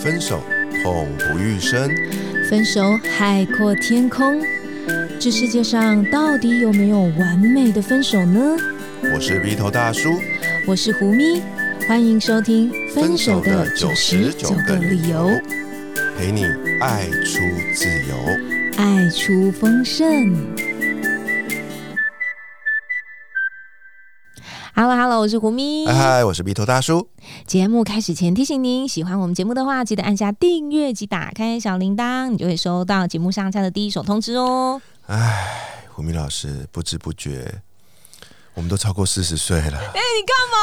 分手痛不欲生，分手海阔天空。这世界上到底有没有完美的分手呢？我是鼻头大叔，我是胡咪，欢迎收听《分手的九十九个理由》，陪你爱出自由，爱出丰盛。我是胡咪。嗨嗨，我是鼻头大叔。节目开始前提醒您，喜欢我们节目的话，记得按下订阅及打开小铃铛，你就会收到节目上架的第一手通知哦。哎，胡咪老师，不知不觉我们都超过四十岁了。哎，你干嘛？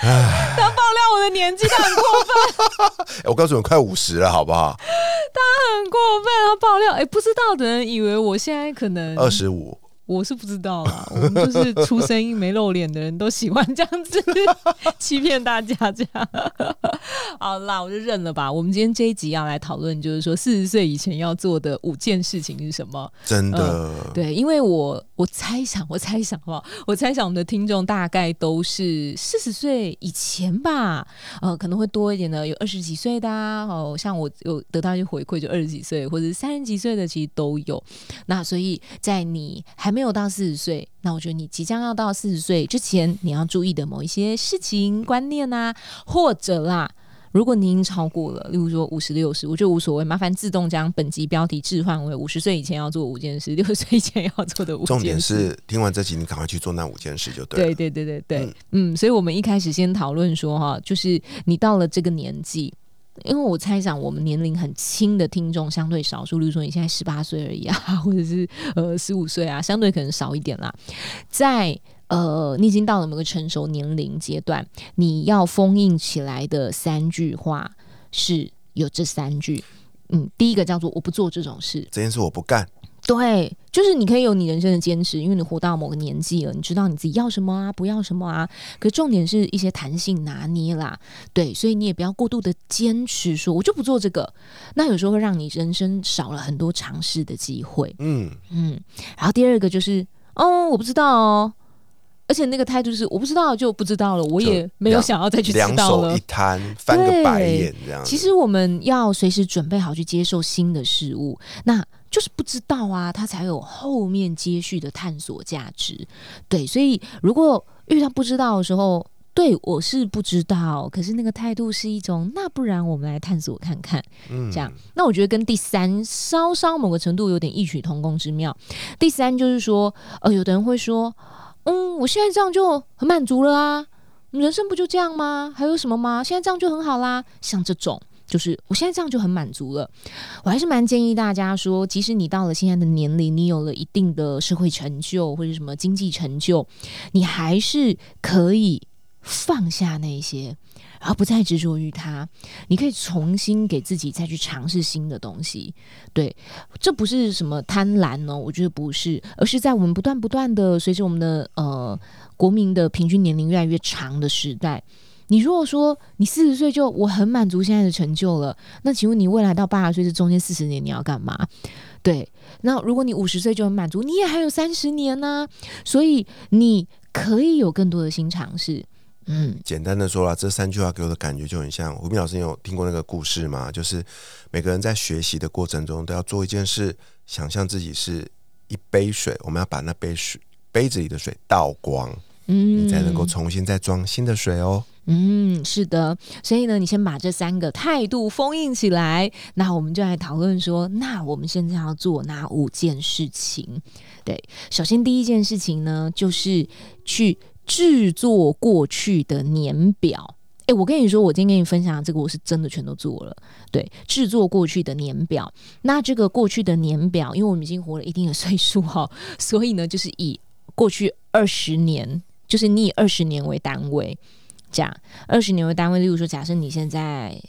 哎，他爆料我的年纪，他很过分。哎，我告诉你，快五十了，好不好？他很过分，他爆料。哎，不知道的人以为我现在可能二十五。我是不知道啦，我们就是出声音没露脸的人都喜欢这样子 欺骗大家，这样 好啦，我就认了吧。我们今天这一集要来讨论，就是说四十岁以前要做的五件事情是什么？真的，对，因为我我猜想，我猜想哈，我猜想我们的听众大概都是四十岁以前吧，呃，可能会多一点的，有二十几岁的啊，哦，像我有得到一些回馈，就二十几岁或者三十几岁的，其实都有。那所以在你还没有到四十岁，那我觉得你即将要到四十岁之前，你要注意的某一些事情、观念啊，或者啦，如果你已经超过了，例如说五十六十，我觉得无所谓，麻烦自动将本集标题置换为五十岁以前要做五件事，六十岁以前要做的五件事。重点是听完这集，你赶快去做那五件事就对。对对对对对，嗯，所以我们一开始先讨论说哈，就是你到了这个年纪。因为我猜想，我们年龄很轻的听众相对少数，例如说你现在十八岁而已啊，或者是呃十五岁啊，相对可能少一点啦。在呃，你已经到了某个成熟年龄阶段，你要封印起来的三句话是有这三句。嗯，第一个叫做“我不做这种事”，这件事我不干。对，就是你可以有你人生的坚持，因为你活到某个年纪了，你知道你自己要什么啊，不要什么啊。可重点是一些弹性拿捏啦，对，所以你也不要过度的坚持，说我就不做这个，那有时候会让你人生少了很多尝试的机会。嗯嗯。然后第二个就是，哦，我不知道哦，而且那个态度是我不知道就不知道了，我也没有想要再去知道了。两手一摊，翻个白眼这样。其实我们要随时准备好去接受新的事物，那。就是不知道啊，他才有后面接续的探索价值。对，所以如果遇到不知道的时候，对我是不知道，可是那个态度是一种，那不然我们来探索看看，嗯这样。那我觉得跟第三稍稍某个程度有点异曲同工之妙。第三就是说，呃，有的人会说，嗯，我现在这样就很满足了啊，人生不就这样吗？还有什么吗？现在这样就很好啦，像这种。就是我现在这样就很满足了。我还是蛮建议大家说，即使你到了现在的年龄，你有了一定的社会成就或者什么经济成就，你还是可以放下那些，然后不再执着于它。你可以重新给自己再去尝试新的东西。对，这不是什么贪婪哦，我觉得不是，而是在我们不断不断的随着我们的呃国民的平均年龄越来越长的时代。你如果说你四十岁就我很满足现在的成就了，那请问你未来到八十岁这中间四十年你要干嘛？对，那如果你五十岁就很满足，你也还有三十年呢，所以你可以有更多的新尝试。嗯，简单的说了，这三句话给我的感觉就很像吴斌老师你有听过那个故事吗？就是每个人在学习的过程中都要做一件事，想象自己是一杯水，我们要把那杯水杯子里的水倒光，嗯，你才能够重新再装新的水哦。嗯，是的，所以呢，你先把这三个态度封印起来，那我们就来讨论说，那我们现在要做哪五件事情？对，首先第一件事情呢，就是去制作过去的年表。哎，我跟你说，我今天跟你分享这个，我是真的全都做了。对，制作过去的年表。那这个过去的年表，因为我们已经活了一定的岁数哈，所以呢，就是以过去二十年，就是你以二十年为单位。这样二十年为单位，例如说，假设你现在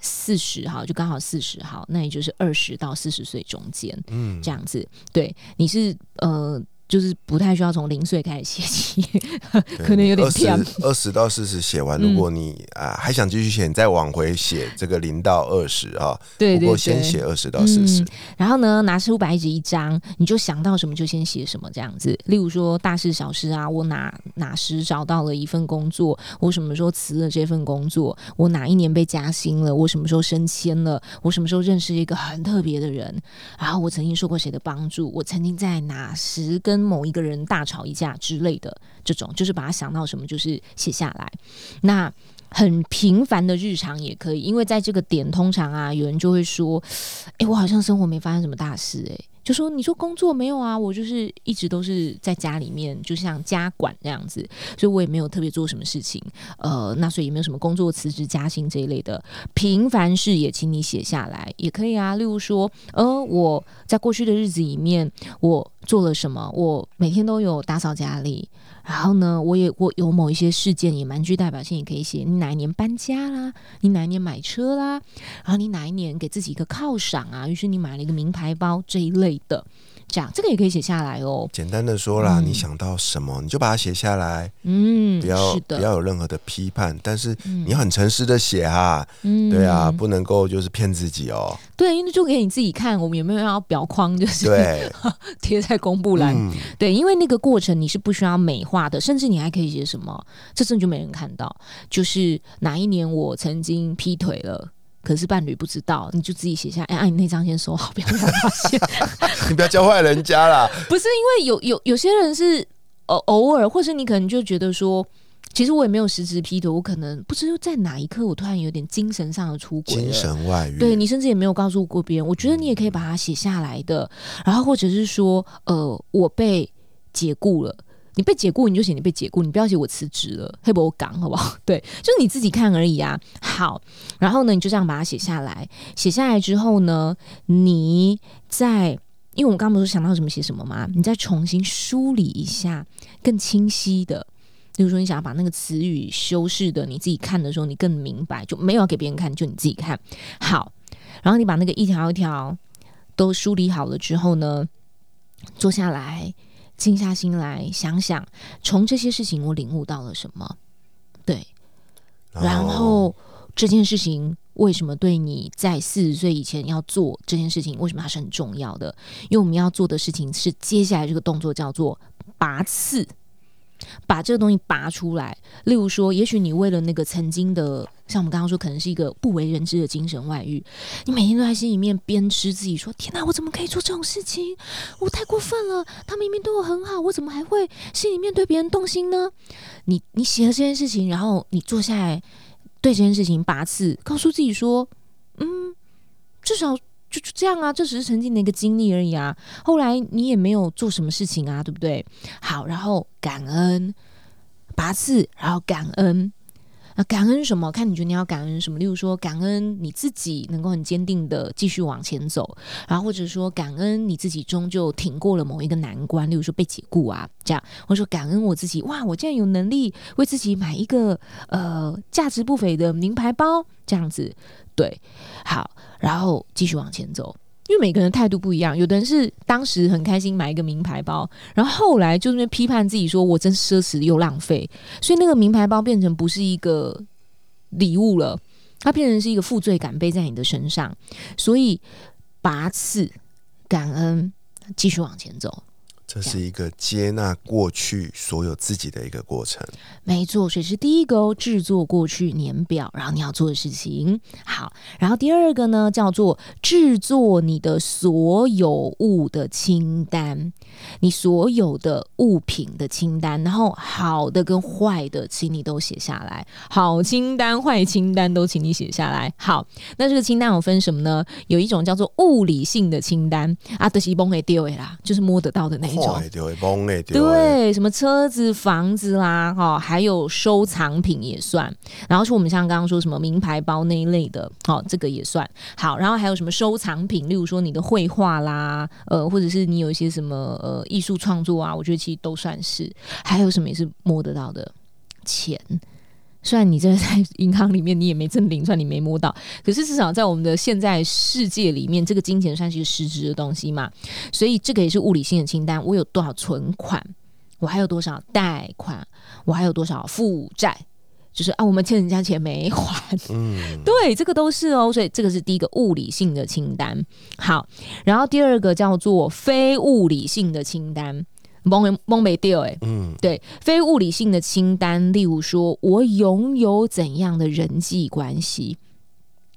四十号，就刚好四十号，那也就是二十到四十岁中间，嗯，这样子，对，你是呃就是不太需要从零岁开始写起，可能有点二十偏。二十到四十写完，嗯如果你啊、还想继续写，你再往回写这个零到二十啊。对对不过先。写二十到四十、嗯然后呢，拿出白纸一张，你就想到什么就先写什么，这样子。例如说大事小事啊，我哪哪时找到了一份工作，我什么时候辞了这份工作，我哪一年被加薪了，我什么时候升迁了，我什么时候认识一个很特别的人，然后我曾经受过谁的帮助，我曾经在哪时跟跟某一个人大吵一架之类的，这种就是把他想到什么就是写下来。那很平凡的日常也可以，因为在这个点，通常啊，有人就会说：“诶，我好像生活没发生什么大事、诶，就说你说工作没有啊，我就是一直都是在家里面，就像家管那样子，所以我也没有特别做什么事情。呃，那所以也没有什么工作辞职加薪这一类的平凡事也请你写下来也可以啊。例如说，呃，我在过去的日子里面，我做了什么？我每天都有打扫家里，然后呢，我也我有某一些事件也蛮具代表性，也可以写你哪一年搬家啦，你哪一年买车啦，然后你哪一年给自己一个犒赏啊，于是你买了一个名牌包这一类的，这样这个也可以写下来哦。简单的说啦，嗯你想到什么你就把它写下来，嗯，不要是的，不要有任何的批判，但是嗯你要很诚实的写哈，嗯对啊，不能够就是骗自己哦，对，因为就给你自己看，我们有没有要表框，就是对，贴在公布栏。嗯，对，因为那个过程你是不需要美化的，甚至你还可以写什么，这真的就没人看到。就是哪一年我曾经劈腿了。可是伴侣不知道，你就自己写下，哎，啊，你那张先收好，不要让他发现。你不要教坏人家啦，不是因为有有有些人是偶偶尔，或是你可能就觉得说，其实我也没有实质劈腿，我可能不知道在哪一刻我突然有点精神上的出轨精。神外遇，对你甚至也没有告诉过别人，我觉得你也可以把它写下来的。然后或者是说，呃，我被解雇了。你被解雇，你就写你被解雇，你不要写我辞职了，黑不我港好不好？对，就是你自己看而已啊。好，然后呢，你就这样把它写下来。写下来之后呢，你再，因为我们刚刚不是想到什么写什么吗？你再重新梳理一下，更清晰的。例如说，你想要把那个词语修饰的，你自己看的时候，你更明白，就没有要给别人看，就你自己看好。然后你把那个一条一条都梳理好了之后呢，坐下来，静下心来想想，从这些事情我领悟到了什么？对，然后这件事情为什么对你在四十岁以前要做这件事情？为什么它是很重要的？因为我们要做的事情是接下来这个动作叫做拔刺。把这个东西拔出来，例如说，也许你为了那个曾经的，像我们刚刚说，可能是一个不为人知的精神外遇，你每天都在心里面鞭笞自己说：“天哪，我怎么可以做这种事情？我太过分了！他明明对我很好，我怎么还会心里面对别人动心呢？”你你写了这件事情，然后你坐下来对这件事情拔刺，告诉自己说：“嗯，至少。”就这样啊，这只是曾经的一个经历而已啊。后来你也没有做什么事情啊，对不对？好，然后感恩，拔刺，然后感恩。那感恩什么？看你觉得你要感恩什么？例如说，感恩你自己能够很坚定的继续往前走，然后或者说感恩你自己终究挺过了某一个难关，例如说被解雇啊，这样，或者说感恩我自己，哇，我竟然有能力为自己买一个呃价值不菲的名牌包，这样子，对，好，然后继续往前走。因为每个人态度不一样，有的人是当时很开心买一个名牌包，然后后来就那边批判自己说：“我真奢侈又浪费。”所以那个名牌包变成不是一个礼物了，它变成是一个负罪感背在你的身上。所以拔刺、感恩，继续往前走。这是一个接纳过去所有自己的一个过程。没错，所以是第一个哦，制作过去年表，然后你要做的事情。好，然后第二个呢，叫做制作你的所有物的清单，你所有的物品的清单，然后好的跟坏的，请你都写下来。好清单、坏清单都请你写下来。好，那这个清单有分什么呢？有一种叫做物理性的清单啊，德西崩给丢啦，就是摸得到的那一种。坏丢崩哎对，什么车子、房子啦，哈、还有收藏品也算。然后是我们像刚刚说什么名牌包那一类的，好、这个也算。好，然后还有什么收藏品，例如说你的绘画啦，呃，或者是你有一些什么呃艺术创作啊，我觉得其实都算是。还有什么也是摸得到的钱。虽然你这在银行里面你也没真领出来，你没摸到，可是至少在我们的现在世界里面，这个金钱算是一个实质的东西嘛。所以这个也是物理性的清单。我有多少存款？我还有多少贷款？我还有多少负债？就是啊，我们欠人家钱没还。嗯，对，这个都是哦。所以这个是第一个物理性的清单。好，然后第二个叫做非物理性的清单。蒙蒙没掉哎，嗯，对，非物理性的清单，例如说我拥有怎样的人际关系，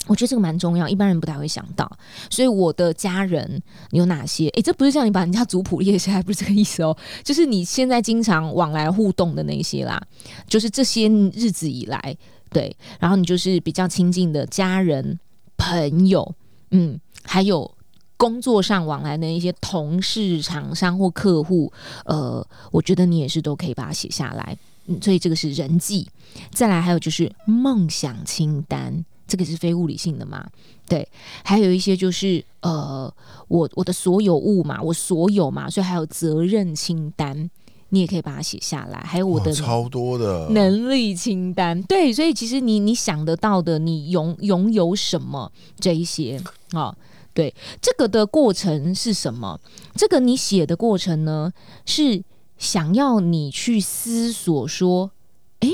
我觉得这个蛮重要，一般人不太会想到。所以我的家人有哪些？诶，这不是叫你把人家族谱列下来，不是这个意思哦，就是你现在经常往来互动的那些啦，就是这些日子以来，对，然后你就是比较亲近的家人、朋友，嗯，还有。工作上往来的一些同事、厂商或客户，呃，我觉得你也是都可以把它写下来。嗯，所以这个是人际。再来还有就是梦想清单，这个是非物理性的嘛？对，还有一些就是呃，我我的所有物嘛，我所有嘛，所以还有责任清单，你也可以把它写下来。还有我的超多的能力清单，对，所以其实你你想得到的，你拥拥有什么这一些啊？对，这个的过程是什么？这个你写的过程呢，是想要你去思索说，诶，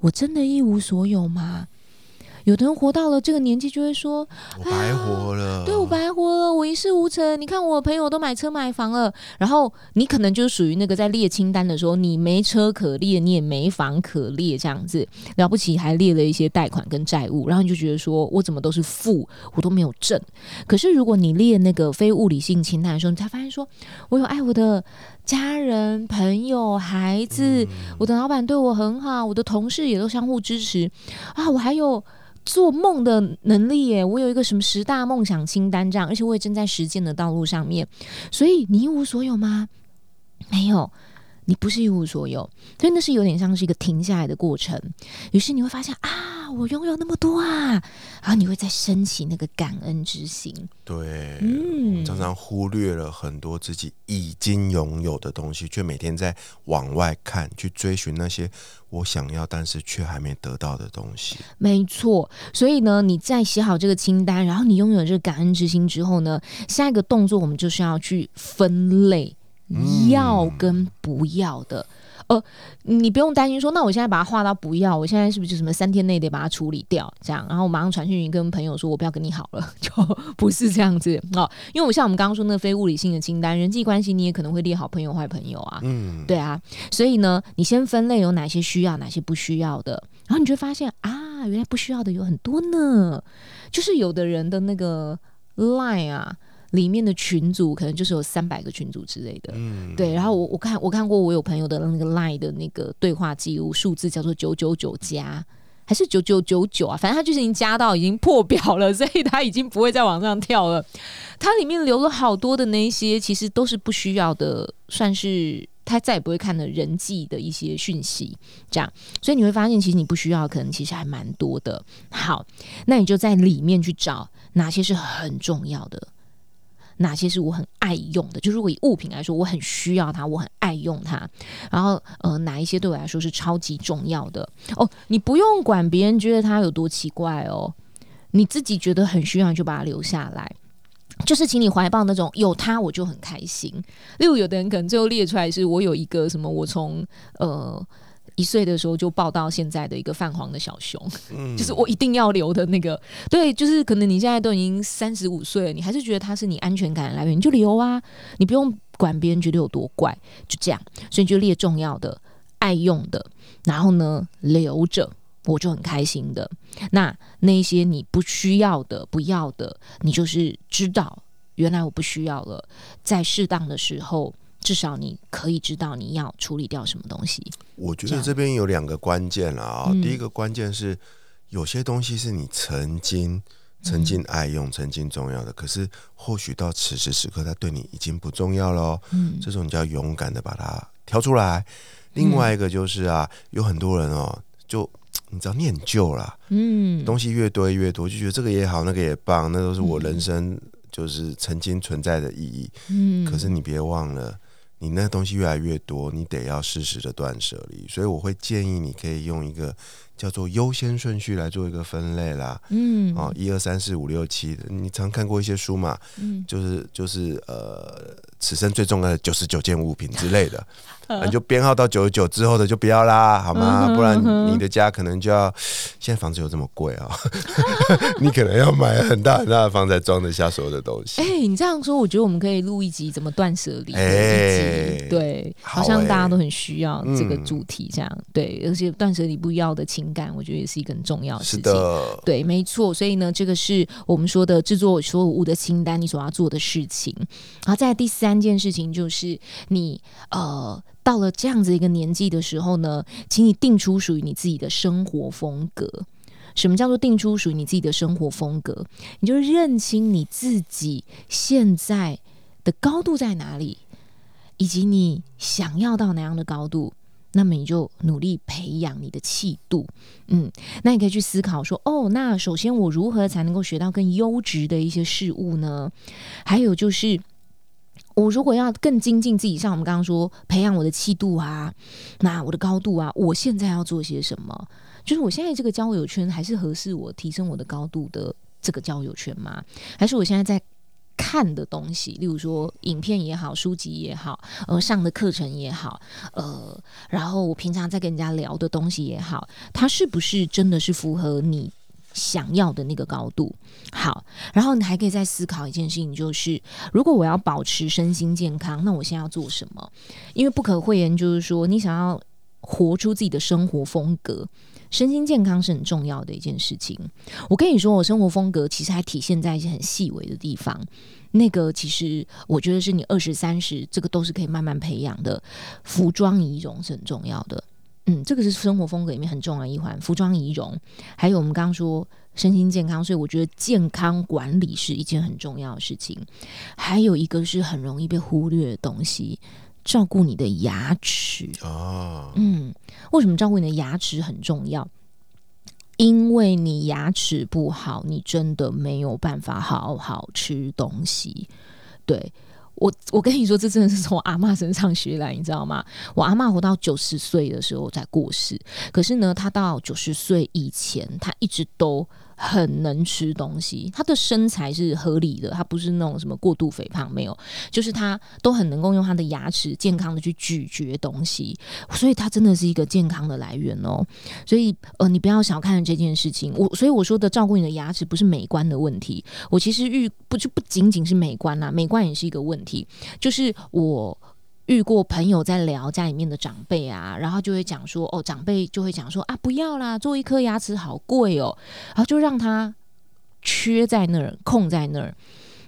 我真的一无所有吗？有的人活到了这个年纪，就会说：“我白活了，对我白活了，我一事无成。”你看我朋友都买车买房了，然后你可能就属于那个在列清单的时候，你没车可列，你也没房可列，这样子了不起，还列了一些贷款跟债务，然后你就觉得说我怎么都是负，我都没有挣。可是如果你列那个非物理性清单的时候，你才发现说我有爱我的家人、朋友、孩子，我的老板对我很好，我的同事也都相互支持啊，我还有。做梦的能力耶！我有一个什么十大梦想清单这样，而且我也正在实践的道路上面。所以你一无所有吗？没有，你不是一无所有，所以那是有点像是一个停下来的过程。于是你会发现啊，我拥有那么多啊，然后你会再升起那个感恩之心。对，嗯，常常忽略了很多自己已经拥有的东西，却每天在往外看，去追寻那些。我想要，但是却还没得到的东西。没错，所以呢，你在写好这个清单，然后你拥有这个感恩之心之后呢，下一个动作我们就是要去分类要跟不要的。呃，你不用担心说，那我现在把它划到不要，我现在是不是就什么三天内得把它处理掉？这样，然后我马上传讯息跟朋友说，我不要跟你好了，就不是这样子哦。因为我像我们刚刚说那个非物理性的清单，人际关系你也可能会列好朋友坏朋友啊，嗯，对啊。所以呢，你先分类有哪些需要，哪些不需要的，然后你就发现啊，原来不需要的有很多呢。就是有的人的那个 line 啊。里面的群组可能就是有三百个群组之类的，嗯对。然后我我看我看过我有朋友的那个 Line 的那个对话记录数字叫做九九九加还是九九九九啊？反正他就是已经加到已经破表了，所以他已经不会再往上跳了。它里面留了好多的那些，其实都是不需要的，算是他再也不会看的人际的一些讯息。这样，所以你会发现，其实你不需要，可能其实还蛮多的。好，那你就在里面去找哪些是很重要的。哪些是我很爱用的？就如果以物品来说，我很需要它，我很爱用它。然后，呃，哪一些对我来说是超级重要的？哦，你不用管别人觉得它有多奇怪哦，你自己觉得很需要，就把它留下来。就是请你怀抱那种有它我就很开心。例如，有的人可能最后列出来是我有一个什么，我从呃。一岁的时候就抱到现在的一个泛黄的小熊，就是我一定要留的那个。对，就是可能你现在都已经三十五岁了，你还是觉得它是你安全感的来源，你就留啊，你不用管别人觉得有多怪，就这样。所以你就列重要的、爱用的，然后呢留着，我就很开心的。那那些你不需要的、不要的，你就是知道原来我不需要了，在适当的时候。至少你可以知道你要处理掉什么东西。我觉得这边有两个关键了啊，第一个关键是有些东西是你曾经曾经爱用、曾经重要的，可是或许到此时此刻，它对你已经不重要了。嗯，这种你就要勇敢的把它挑出来。另外一个就是啊，有很多人哦，就你知道念旧了，嗯，东西越堆越多，就觉得这个也好，那个也棒，那都是我人生就是曾经存在的意义。嗯，可是你别忘了。你那东西越来越多，你得要适时的断舍离，所以我会建议你可以用一个叫做优先顺序来做一个分类啦。嗯，哦，一二三四五六七，你常看过一些书嘛？嗯，就是就是呃，此生最重要的九十九件物品之类的，嗯你就编号到九十九之后的就不要啦，好吗？不然你的家可能就要，现在房子有这么贵啊，你可能要买很大很大的房才装得下所有的东西。哎、你这样说，我觉得我们可以录一集怎么断舍离哎对，好好像大家哎都很需要这个嗯主题，这样、对，而且断舍离不要的情感，我觉得也是一个很重要的事是情。的，对，没错，所以呢，这个是我们说的制作所有物的清单，你所要做的事情。然后在第三件事情就是你呃。到了这样子一个年纪的时候呢，请你定出属于你自己的生活风格。什么叫做定出属于你自己的生活风格？你就认清你自己现在的高度在哪里，以及你想要到哪样的高度。那么你就努力培养你的气度，嗯，那你可以去思考说，哦，那首先我如何才能够学到更优质的一些事物呢？还有就是，我如果要更精进自己，像我们刚刚说，培养我的气度啊，那我的高度啊，我现在要做些什么？就是我现在这个交友圈还是合适我提升我的高度的这个交友圈吗？还是我现在在看的东西，例如说影片也好，书籍也好，呃，上的课程也好，呃，然后我平常在跟人家聊的东西也好，它是不是真的是符合你想要的那个高度？好，然后你还可以再思考一件事情，就是如果我要保持身心健康，那我现在要做什么？因为不可讳言，就是说你想要活出自己的生活风格。身心健康是很重要的一件事情。我跟你说，我生活风格其实还体现在一些很细微的地方。那个其实我觉得是你二十三十，这个都是可以慢慢培养的。服装仪容是很重要的，嗯，这个是生活风格里面很重要的一环。服装仪容，还有我们刚刚说身心健康，所以我觉得健康管理是一件很重要的事情。还有一个是很容易被忽略的东西，照顾你的牙齿。啊，嗯，为什么照顾你的牙齿很重要？因为你牙齿不好，你真的没有办法好好吃东西。对我，我跟你说，这真的是从阿嬷身上学来，你知道吗？我阿嬷活到九十岁的时候才过世，可是呢，她到九十岁以前，她一直都很能吃东西，他的身材是合理的，他不是那种什么过度肥胖，没有，就是他都很能够用他的牙齿健康的去咀嚼东西，所以他真的是一个健康的来源哦。所以呃，你不要小看这件事情，我所以我说的照顾你的牙齿不是美观的问题，我其实遇不就不仅仅是美观啦，美观也是一个问题，就是我。遇过朋友在聊家里面的长辈啊，然后就会讲说，哦，长辈就会讲说啊，不要啦，做一颗牙齿好贵哦，然后就让他缺在那儿，空在那儿。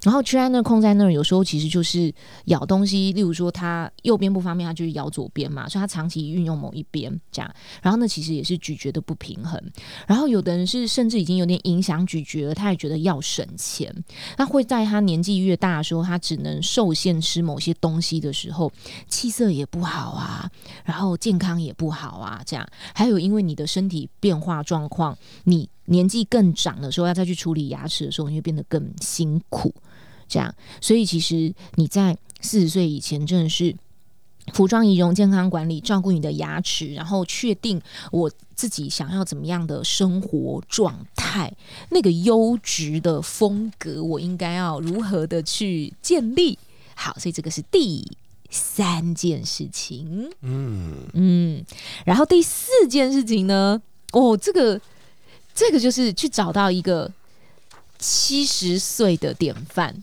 然后缺在那，空在那儿，有时候其实就是咬东西，例如说他右边不方便，他就是咬左边嘛，所以他长期运用某一边这样。然后呢，其实也是咀嚼的不平衡。然后有的人是甚至已经有点影响咀嚼了，他也觉得要省钱，那会在他年纪越大的时候，他只能受限吃某些东西的时候，气色也不好啊，然后健康也不好啊，这样。还有因为你的身体变化状况，你年纪更长的时候要再去处理牙齿的时候，你会变得更辛苦。这样，所以其实你在四十岁以前，真的是服装仪容、健康管理，照顾你的牙齿，然后确定我自己想要怎么样的生活状态，那个优质的风格，我应该要如何的去建立？好，所以这个是第三件事情。嗯，嗯，然后第四件事情呢，哦，这个这个就是去找到一个七十岁的典范，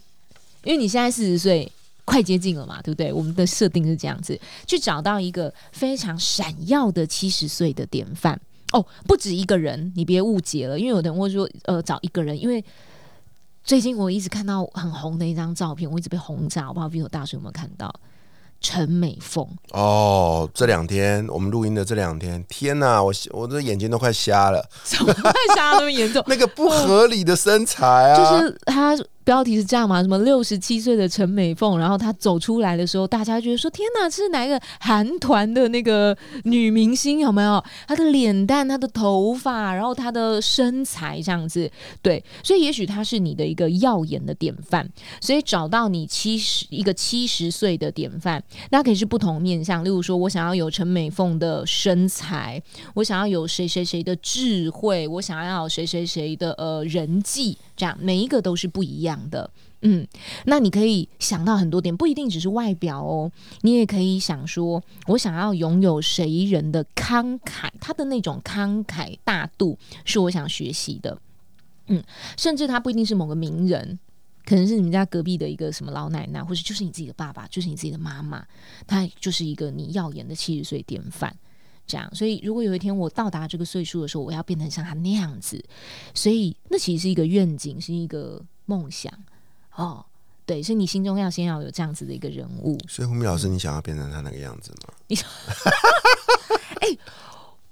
因为你现在四十岁。快接近了嘛，对不对？我们的设定是这样子，去找到一个非常闪耀的七十岁的典范哦，不止一个人，你别误解了，因为有的人会说，呃，找一个人，因为最近我一直看到很红的一张照片，我一直被轰炸，我不知道 Vito 大叔有没有看到陈美凤，哦，这两天我们录音的这两天，天哪，我我的眼睛都快瞎了，怎么快瞎那么严重？那个不合理的身材啊，就是她标题是这样嘛？什么六十七岁的陈美凤，然后她走出来的时候，大家觉得说：“天哪，这是哪一个韩团的那个女明星？有没有？她的脸蛋、她的头发，然后她的身材这样子，对，所以也许她是你的一个耀眼的典范。所以找到你七十一个七十岁的典范，那可以是不同面相。例如说，我想要有陈美凤的身材，我想要有谁谁谁的智慧，我想要谁谁谁的呃人际，这样每一个都是不一样。”的，嗯，那你可以想到很多点，不一定只是外表哦，你也可以想说，我想要拥有谁人的慷慨，他的那种慷慨大度是我想学习的，嗯，甚至他不一定是某个名人，可能是你们家隔壁的一个什么老奶奶，或者就是你自己的爸爸，就是你自己的妈妈，他就是一个你耀眼的七十岁典范。这样，所以如果有一天我到达这个岁数的时候，我要变成像他那样子，所以那其实是一个愿景，是一个梦想哦。对，所以你心中要先要有这样子的一个人物。所以胡米老师，你想要变成他那个样子吗？你说，哎，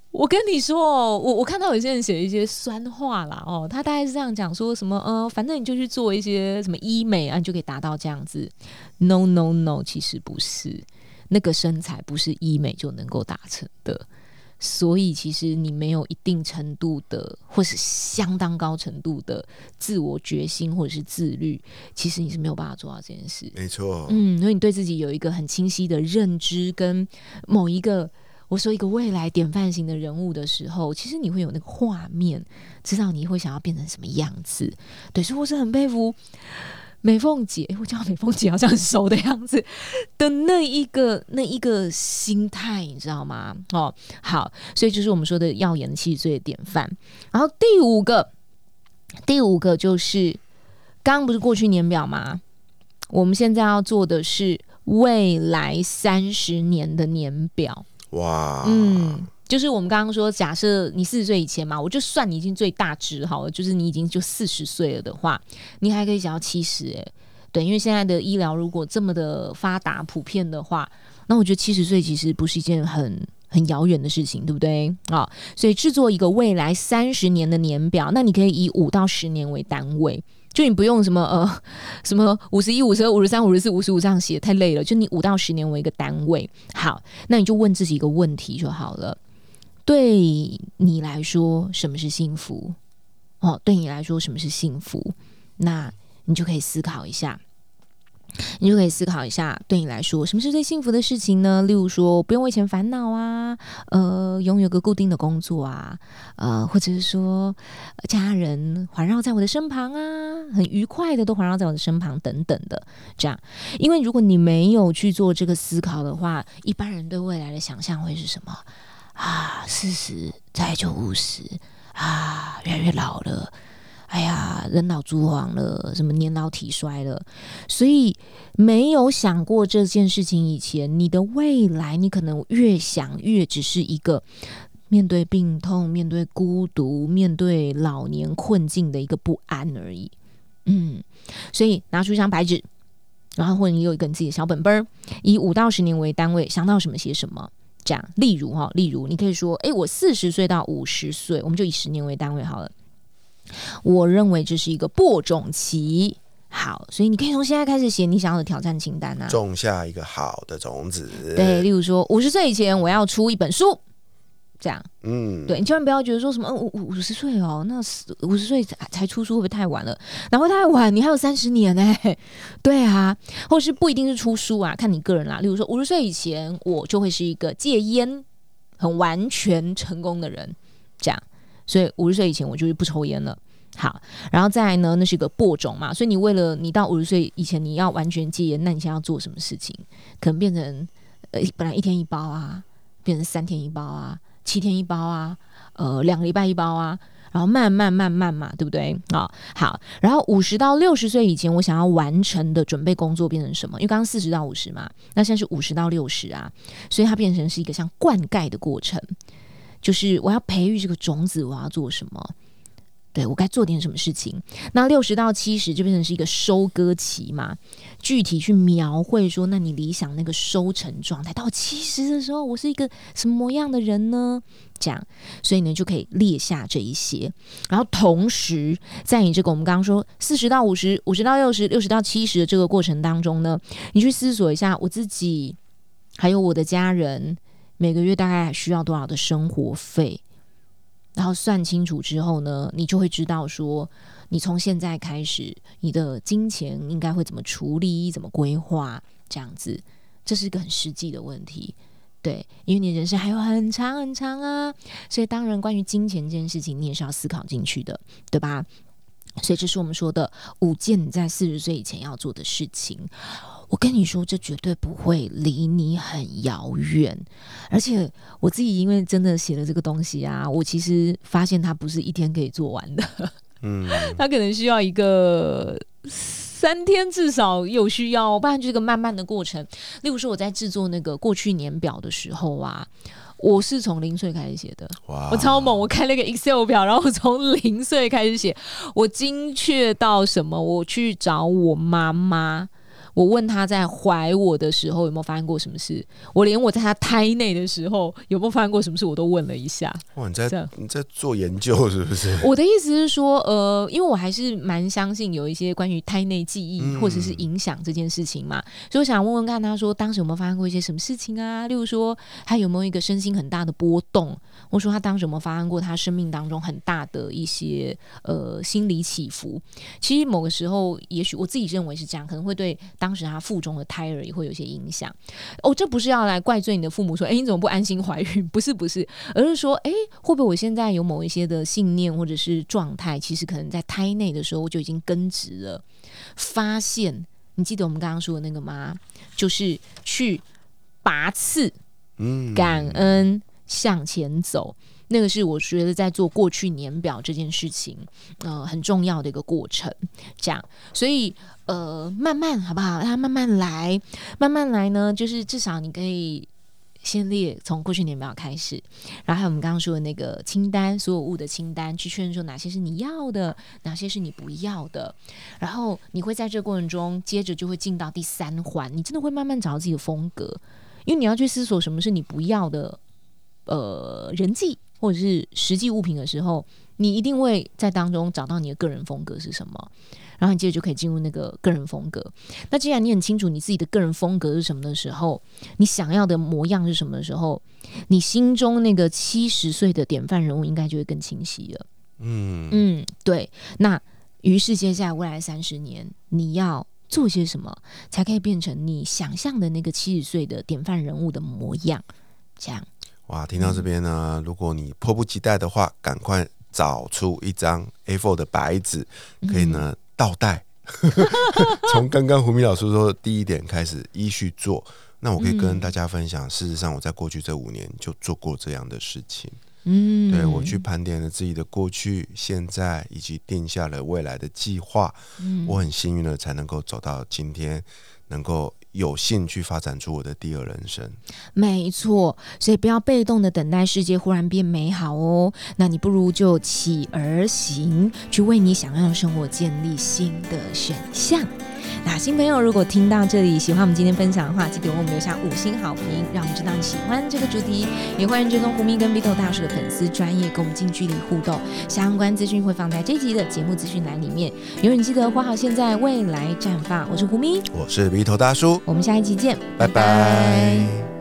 我跟你说，我我看到有些人写一些酸话啦，哦，他大概是这样讲，说什么呃，反正你就去做一些什么医美啊，你就可以达到这样子。No No No，其实不是。那个身材不是医美就能够达成的，所以其实你没有一定程度的，或是相当高程度的自我决心或者是自律，其实你是没有办法做到这件事。没错，嗯，所以你对自己有一个很清晰的认知，跟某一个我说一个未来典范型的人物的时候，其实你会有那个画面，知道你会想要变成什么样子。对，所以我是很佩服。美凤姐，我叫美凤姐，好像很熟的样子的那一个那一个心态，你知道吗？哦，好，所以就是我们说的耀眼的七十岁的典范。然后第五个，第五个就是刚刚不是过去年表吗？我们现在要做的是未来三十年的年表。哇，嗯。就是我们刚刚说，假设你四十岁以前嘛，我就算你已经最大值好了，就是你已经就四十岁了的话，你还可以想到七十哎，对，因为现在的医疗如果这么的发达普遍的话，那我觉得七十岁其实不是一件很很遥远的事情，对不对啊？所以制作一个未来三十年的年表，那你可以以五到十年为单位，就你不用什么呃 什么五十一、五十二、五十三、五十四、五十五这样写太累了，就你五到十年为一个单位。好，那你就问自己一个问题就好了。对你来说，什么是幸福？哦，对你来说，什么是幸福？那你就可以思考一下，你就可以思考一下，对你来说，什么是最幸福的事情呢？例如说，不用为钱烦恼啊，呃，拥有个固定的工作啊，呃，或者是说，家人环绕在我的身旁啊，很愉快的都环绕在我的身旁等等的，这样。因为如果你没有去做这个思考的话，一般人对未来的想象会是什么？啊，四十再就五十啊，越来越老了。哎呀，人老珠黄了，什么年老体衰了。所以没有想过这件事情以前，你的未来，你可能越想越只是一个面对病痛、面对孤独、面对老年困境的一个不安而已。嗯，所以拿出一张白纸，然后或者你有一个你自己的小本本儿，以五到十年为单位，想到什么写什么。这样，例如哈，例如你可以说，哎，我四十岁到五十岁，我们就以十年为单位好了。我认为这是一个播种期，好，所以你可以从现在开始写你想要的挑战清单啊，种下一个好的种子。对，例如说，五十岁以前我要出一本书。这样，嗯，对你千万不要觉得说什么嗯五五十岁哦，那五十岁才才出书会不会太晚了？哪会太晚？你还有三十年呢。对啊，或是不一定是出书啊，看你个人啦。例如说，五十岁以前我就会是一个戒烟很完全成功的人，这样，所以五十岁以前我就是不抽烟了。好，然后再来呢，那是一个播种嘛，所以你为了你到五十岁以前你要完全戒烟，那你现在要做什么事情？可能变成呃，本来一天一包啊，变成三天一包啊。七天一包啊，呃，两个礼拜一包啊，然后慢慢慢慢嘛，对不对？啊，好，然后五十到六十岁以前，我想要完成的准备工作变成什么？因为刚刚四十到五十嘛，那现在是五十到六十啊，所以它变成是一个像灌溉的过程，就是我要培育这个种子，我要做什么？对我该做点什么事情。那六十到七十就变成是一个收割期嘛，具体去描绘说，那你理想那个收成状态到七十的时候，我是一个什么样的人呢？这样，所以呢就可以列下这一些。然后同时，在你这个我们刚刚说四十到五十、五十到六十、六十到七十的这个过程当中呢，你去思索一下，我自己还有我的家人每个月大概需要多少的生活费。然后算清楚之后呢，你就会知道说，你从现在开始，你的金钱应该会怎么处理、怎么规划，这样子，这是一个很实际的问题，对，因为你人生还有很长很长啊，所以当然关于金钱这件事情，你也是要思考进去的，对吧？所以这是我们说的五件在四十岁以前要做的事情。我跟你说，这绝对不会离你很遥远。而且我自己因为真的写了这个东西啊，我其实发现它不是一天可以做完的。嗯，它可能需要一个三天至少有需要，不然就是个慢慢的过程。例如说，我在制作那个过去年表的时候啊，我是从零岁开始写的。哇，我超猛！我开了个 Excel 表，然后从零岁开始写，我精确到什么？我去找我妈妈。我问他在怀我的时候有没有发生过什么事，我连我在他胎内的时候有没有发生过什么事我都问了一下。哇，你在你在做研究是不是？我的意思是说，呃，因为我还是蛮相信有一些关于胎内记忆或者是影响这件事情嘛，所以我想问问看他说当时有没有发生过一些什么事情啊？例如说他有没有一个身心很大的波动？我说他当时有没有发生过他生命当中很大的一些呃心理起伏？其实某个时候，也许我自己认为是这样，可能会对。当时他腹中的胎儿也会有些影响哦，这不是要来怪罪你的父母说，哎，你怎么不安心怀孕？不是不是，而是说，哎，会不会我现在有某一些的信念或者是状态，其实可能在胎内的时候我就已经根植了。发现，你记得我们刚刚说的那个吗？就是去拔刺，嗯，感恩向前走。那个是我觉得在做过去年表这件事情，呃，很重要的一个过程。这样，所以呃，慢慢好不好？让它慢慢来，慢慢来呢，就是至少你可以先列从过去年表开始，然后还有我们刚刚说的那个清单，所有物的清单，去确认说哪些是你要的，哪些是你不要的。然后你会在这个过程中，接着就会进到第三环，你真的会慢慢找到自己的风格，因为你要去思索什么是你不要的，呃，人际。或者是实际物品的时候，你一定会在当中找到你的个人风格是什么，然后你接着就可以进入那个个人风格。那既然你很清楚你自己的个人风格是什么的时候，你想要的模样是什么的时候，你心中那个七十岁的典范人物应该就会更清晰了。嗯嗯，对。那于是接下来未来三十年，你要做些什么，才可以变成你想象的那个七十岁的典范人物的模样？这样。哇，听到这边呢，如果你迫不及待的话，赶快找出一张 A4 的白纸，可以呢倒带，从刚刚胡明老师说的第一点开始依序做。那我可以跟大家分享，事实上我在过去这五年就做过这样的事情。嗯，对我去盘点了自己的过去、现在，以及定下了未来的计划。嗯，我很幸运的才能够走到今天，能够。有幸去发展出我的第二人生，没错，所以不要被动的等待世界忽然变美好哦。那你不如就起而行，去为你想要的生活建立新的选项。那新朋友如果听到这里，喜欢我们今天分享的话，记得为我们留下五星好评，让我们知道你喜欢这个主题。也欢迎追踪胡咪跟 Vito 大叔的粉丝专业，跟我们近距离互动。相关资讯会放在这集的节目资讯栏里面。永远记得活好现在，未来绽放。我是胡咪，我是 Vito 大叔。我们下一集见，拜拜。